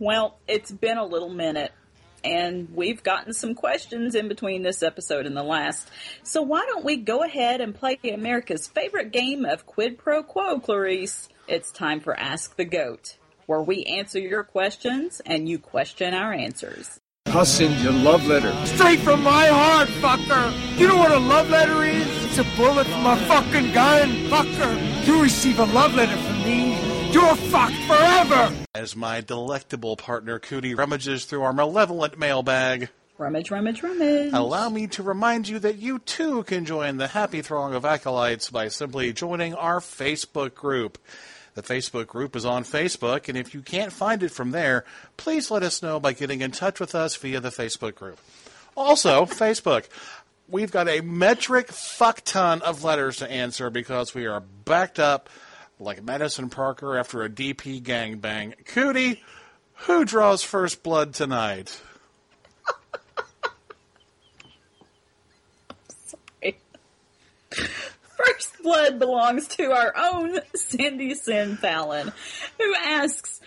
Well, it's been a little minute, and we've gotten some questions in between this episode and the last. So why don't we go ahead and play America's favorite game of quid pro quo, Clarice? It's time for Ask the Goat, where we answer your questions and you question our answers. I'll send you a love letter. Straight from my heart, fucker! You know what a love letter is? It's a bullet from a fucking gun, fucker! You receive a love letter from me, you're fucked forever! As my delectable partner Cootie rummages through our malevolent mailbag, Rummage, rummage, rummage. allow me to remind you that you too can join the happy throng of acolytes by simply joining our Facebook group. The Facebook group is on Facebook, and if you can't find it from there, please let us know by getting in touch with us via the Facebook group. Also, Facebook. We've got a metric fuck ton of letters to answer because we are backed up like Madison Parker after a DP gangbang. Cootie, who draws first blood tonight? First blood belongs to our own Cindy Sin Fallon, who asks,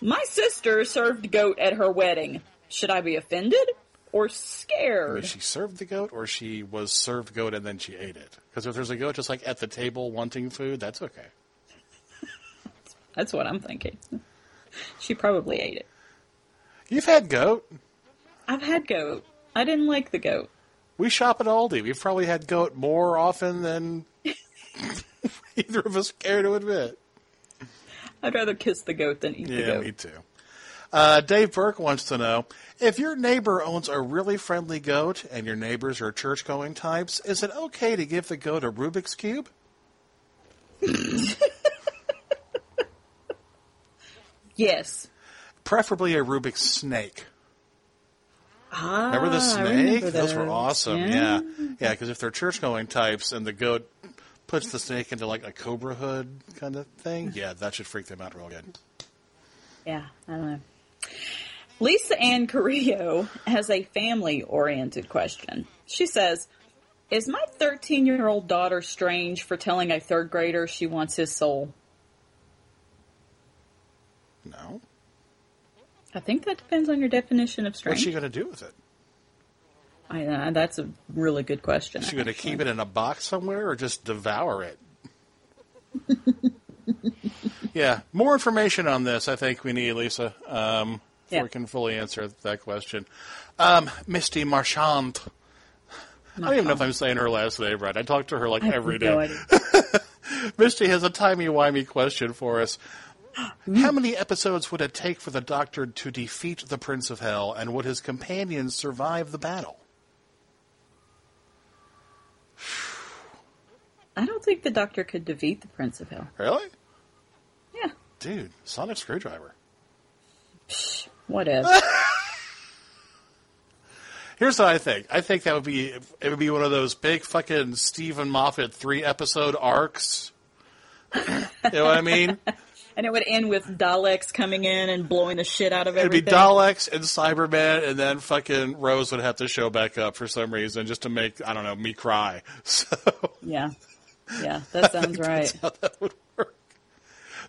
My sister served goat at her wedding. Should I be offended or scared? Was she served the goat or she was served goat and then she ate it? Because if there's a goat just like at the table wanting food, that's okay. That's what I'm thinking. She probably ate it. You've had goat. I've had goat. I didn't like the goat. We shop at Aldi. We've probably had goat more often than either of us care to admit. I'd rather kiss the goat than eat the Yeah, me too. Uh, Dave Burke wants to know if your neighbor owns a really friendly goat and your neighbors are church going types, is it okay to give the goat a Rubik's Cube? Yes. Preferably a Rubik's Snake. Ah, Remember the snake? remember those. were awesome. Yeah. Yeah, yeah. Because if they're church going types and the goat puts the snake into like a cobra hood kind of thing, yeah, that should freak them out real good. Yeah, I don't know. Lisa Ann Carrillo has a family oriented question. She says, Is my 13 year old daughter strange for telling a third grader she wants his soul? No, I think that depends on your definition of strength. what's she going to do with it? I, uh, that's a really good question. Is she going to keep it in a box somewhere or just devour it? yeah, more information on this. I think we need Lisa um, before Yeah. we can fully answer that question. Um, Misty Marchand. I don't even know if I'm saying her last name right. I talk to her like every day. no. Misty has a timey-wimey question for us. How many episodes would it take for the Doctor to defeat the Prince of Hell, and would his companions survive the battle? I don't think the doctor could defeat the Prince of Hell. Really? Yeah, Dude, Sonic Screwdriver. Psh, whatever. Here's what I think. I think that would be it would be one of those big fucking Steven Moffat three episode arcs. you know what I mean? And it would end with Daleks coming in and blowing the shit out of everything. It'd be. Daleks and Cybermen, and then fucking Rose would have to show back up for some reason just to make I don't know me cry. So Yeah. Yeah, that sounds right. how that would work.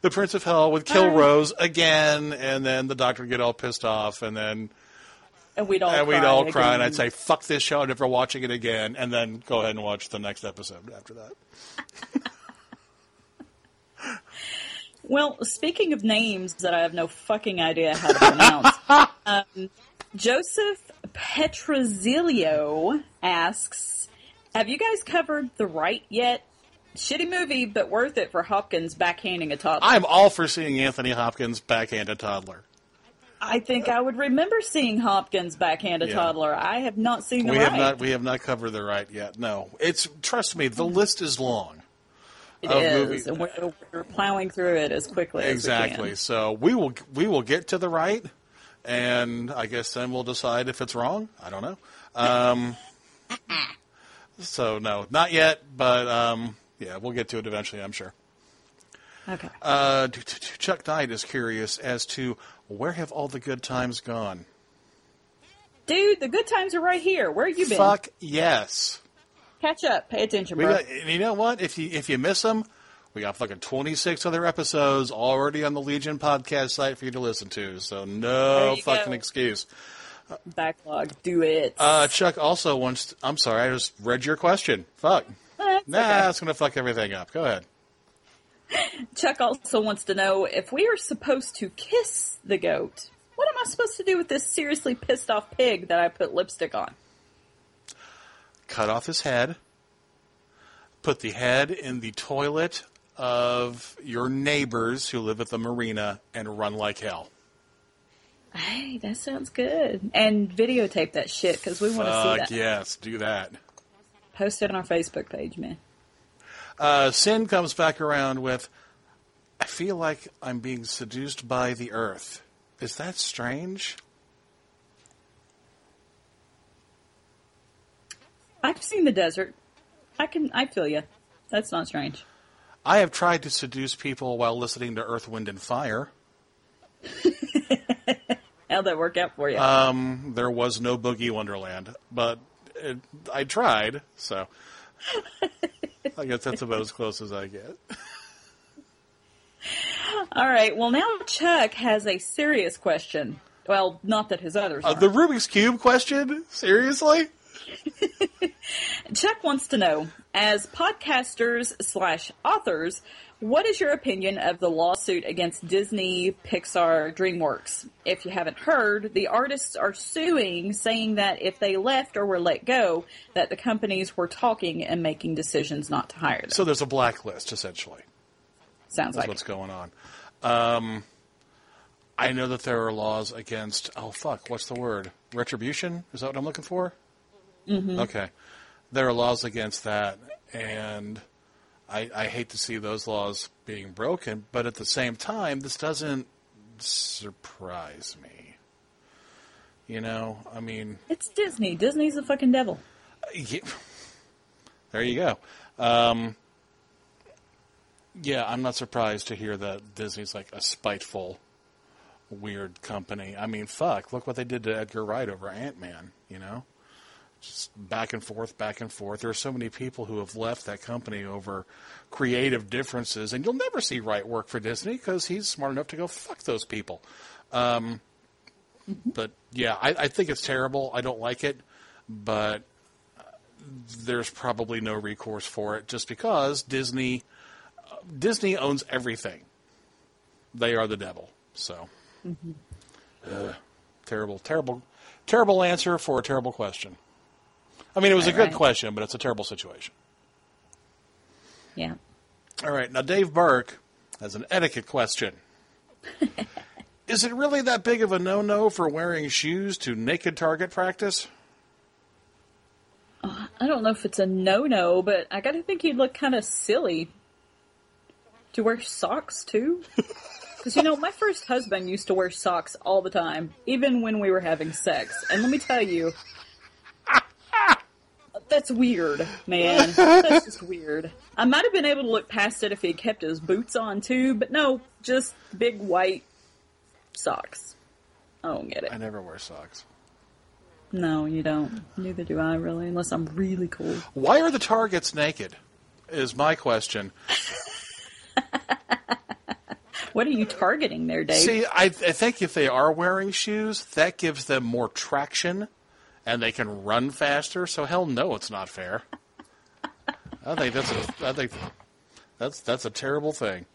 The Prince of Hell would kill right. Rose again, and then the Doctor would get all pissed off, and then And we'd all and cry we'd all cry, and. I'd say, "Fuck this show! I'm never watching it again." And then go ahead and watch the next episode after that. Well, speaking of names that I have no fucking idea how to pronounce, um, Joseph Petrosilio asks, "Have you guys covered The Rite yet? Shitty movie, but worth it for Hopkins backhanding a toddler. I'm all for seeing Anthony Hopkins backhand a toddler. I think I would remember seeing Hopkins backhand a Yeah. toddler. I have not seen The we Rite. have not we have not covered the Rite yet. No, it's trust me, the list is long. It is, movies. and we're, we're plowing through it as quickly Exactly. as So we will we will get to the Rite, and I guess then we'll decide if it's wrong. I don't know. Um, so no, not yet, but um, yeah, we'll get to it eventually. I'm sure. Okay. Uh, Chuck Knight is curious as to where have all the good times gone. Dude, the good times are right here. Where have you been? Fuck yes. Catch up. Pay attention, bro. got, and you know what? If you if you miss them, We got fucking 26 other episodes already on the Legion podcast site for you to listen to. So no fucking go. excuse. Backlog. Do it. Uh, Chuck also wants. I'm sorry, I just read your question. Fuck. That's Nah, okay. that's gonna fuck everything up. Go ahead. Chuck also wants to know if we are supposed to kiss the goat. What am I supposed to do with this seriously pissed off pig that I put lipstick on? Cut off his head. Put the head in the toilet of your neighbors who live at the marina and run like hell. Hey, that sounds good. And videotape that shit because we want to see that. yes, do that. Post it on our Facebook page, man. Uh, Sin comes back around with, I feel like I'm being seduced by the earth. Is that strange? I've seen the desert. I can. I feel you. That's not strange. I have tried to seduce people while listening to Earth, Wind, and Fire. How'd that work out for you? Um, there was no Boogie Wonderland, but it, I tried, so I guess that's about as close as I get. All right. Well, now Chuck has a serious question. Well, not that his others Uh, are. the Rubik's Cube question? Seriously? Chuck wants to know, as podcasters slash authors, what is your opinion of the lawsuit against Disney, Pixar, DreamWorks? If you haven't heard, the artists are suing, saying that if they left or were let go, that the companies were talking and making decisions not to hire them. So there's a blacklist, essentially. Sounds That's like what's going on. Um, I know that there are laws against. Oh fuck! What's the word? Retribution? Is that what I'm looking for? Mm-hmm. Okay, there are laws against that, and I, I hate to see those laws being broken. But at the same time, this doesn't surprise me. You know, I mean, it's Disney. Disney's a fucking devil. yeah. There you go. Um, yeah, I'm not surprised to hear that Disney's like a spiteful, weird company. I mean, fuck, look what they did to Edgar Wright over Ant Man, you know? Just back and forth, back and forth. There are so many people who have left that company over creative differences, and you'll never see Wright work for Disney because he's smart enough to go fuck those people. Um, but yeah, I, I think it's terrible. I don't like it, but there's probably no recourse for it just because Disney uh, Disney owns everything. They are the devil. So Ugh. terrible, terrible, terrible answer for a terrible question. I mean, it was a good right. question, but it's a terrible situation. Yeah. All right, now Dave Burke has an etiquette question. Is it really that big of a no-no for wearing shoes to naked target practice? Uh, I don't know if it's a no-no, but I gotta think he'd look kind of silly to wear socks too. Because you know, my first husband used to wear socks all the time, even when we were having sex. And let me tell you, that's weird, man. That's just weird. I might have been able to look past it if he kept his boots on too, but no, just big white socks. I don't get it. I never wear socks. No, you don't. Neither do I really, unless I'm really cold. Why are the targets naked? Is my question. What are you targeting there, Dave? See, I, I think if they are wearing shoes, that gives them more traction, and they can run faster. So hell no, it's not fair. I think that's a, I think that's that's a terrible thing.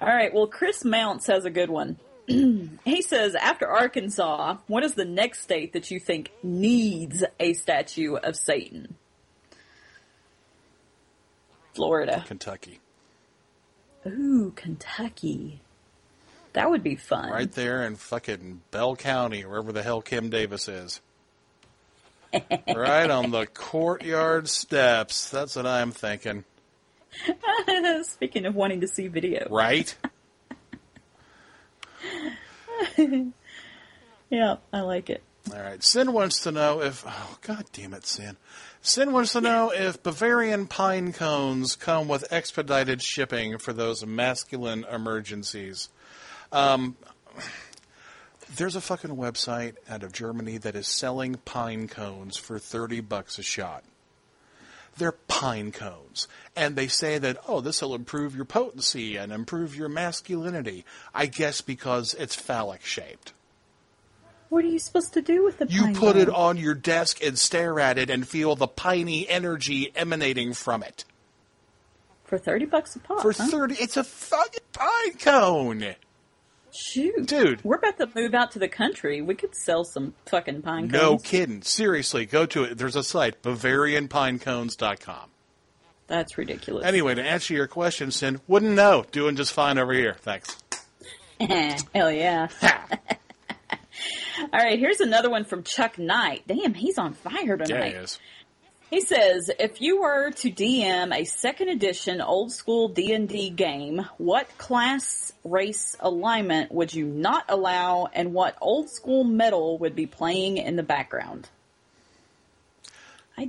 All right. Well, Chris Mounts has a good one. he says, after Arkansas, what is the next state that you think needs a statue of Satan? Florida. Kentucky, Ooh, Kentucky. That would be fun. right there in fucking Bell County, wherever the hell Kim Davis is. right on the courtyard steps. That's what I'm thinking. Speaking of wanting to see video. Right? Yeah, I like it. All right. Sin wants to know if. Oh, God damn it, Sin. Sin wants to know if Bavarian pine cones come with expedited shipping for those masculine emergencies. Um, there's a fucking website out of Germany that is selling pine cones for 30 bucks a shot. they're pine cones. And they say that, oh, this will improve your potency and improve your masculinity. I guess because it's phallic shaped. What are you supposed to do with the pine? You put it on your desk and stare at it and feel the piney energy emanating from it. for thirty bucks a pop? For huh? 30, it's a fucking pine cone. Shoot, Dude. we're about to move out to the country. We could sell some fucking pine cones. No kidding. Seriously, go to it. There's a site, BavarianPinecones.com. that's ridiculous. Anyway, to answer your question, Sin, wouldn't know. Doing just fine over here. Thanks. Hell yeah! All right, here's another one from Chuck Knight. Damn, he's on fire tonight. yeah, he is. He says, if you were to DM a second edition old school D&D game, what class race alignment would you not allow and what old school metal would be playing in the background? I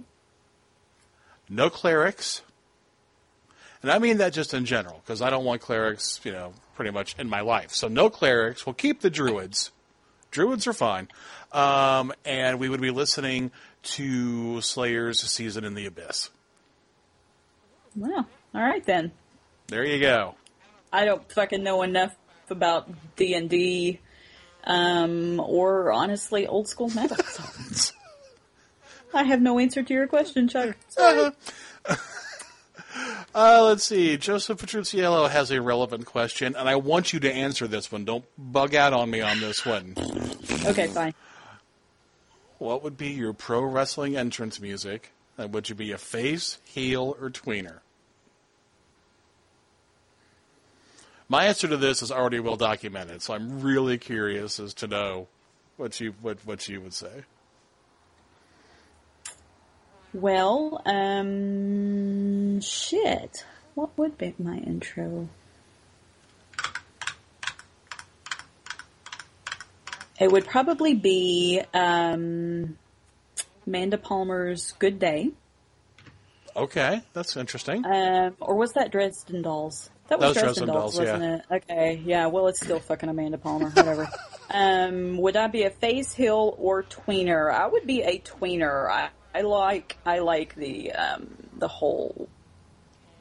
No clerics. And I mean that just in general, because I don't want clerics, you know, pretty much in my life. So no clerics. We'll keep the druids. Druids are fine. Um, and we would be listening to Slayer's Season in the Abyss. well, all right then. There you go. I don't fucking know enough about D&D um or honestly old school metal. I have no answer to your question, Chuck. Sorry. Uh, let's see. Joseph Petrucciello has a relevant question, and I want you to answer this one. Don't bug out on me on this one. Okay, fine. What would be your pro wrestling entrance music? And would you be a face, heel, or tweener? My answer to this is already well documented, so I'm really curious as to know what you what what you would say. Well, um, shit. What would be my intro? It would probably be um, Amanda Palmer's "Good Day," Okay, that's interesting. um, or was that Dresden Dolls? That was, That was Dresden, Dresden Dolls, Dolls, wasn't it? Okay, yeah. Well, it's still fucking Amanda Palmer. Whatever. um, would I be a face heel or tweener? I would be a tweener. I, I like I like the um, the whole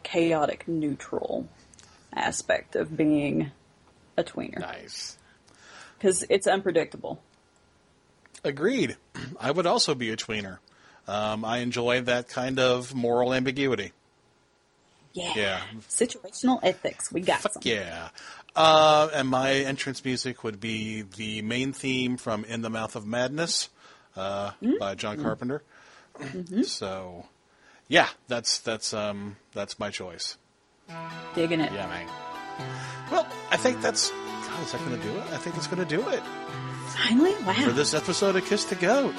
chaotic neutral aspect of being a tweener Nice. Because it's unpredictable. Agreed. I would also be a tweener. Um, I enjoy that kind of moral ambiguity. Yeah. Yeah. Situational ethics. We got Fuck some. yeah. Uh, and my entrance music would be the main theme from In the Mouth of Madness uh, by John Carpenter. So, yeah, that's that's um, that's my choice. Digging it. Yeah, man. Well, I think that's. God, is that going to do it? I think it's going to do it Finally, wow. for this episode of Kiss the Goat.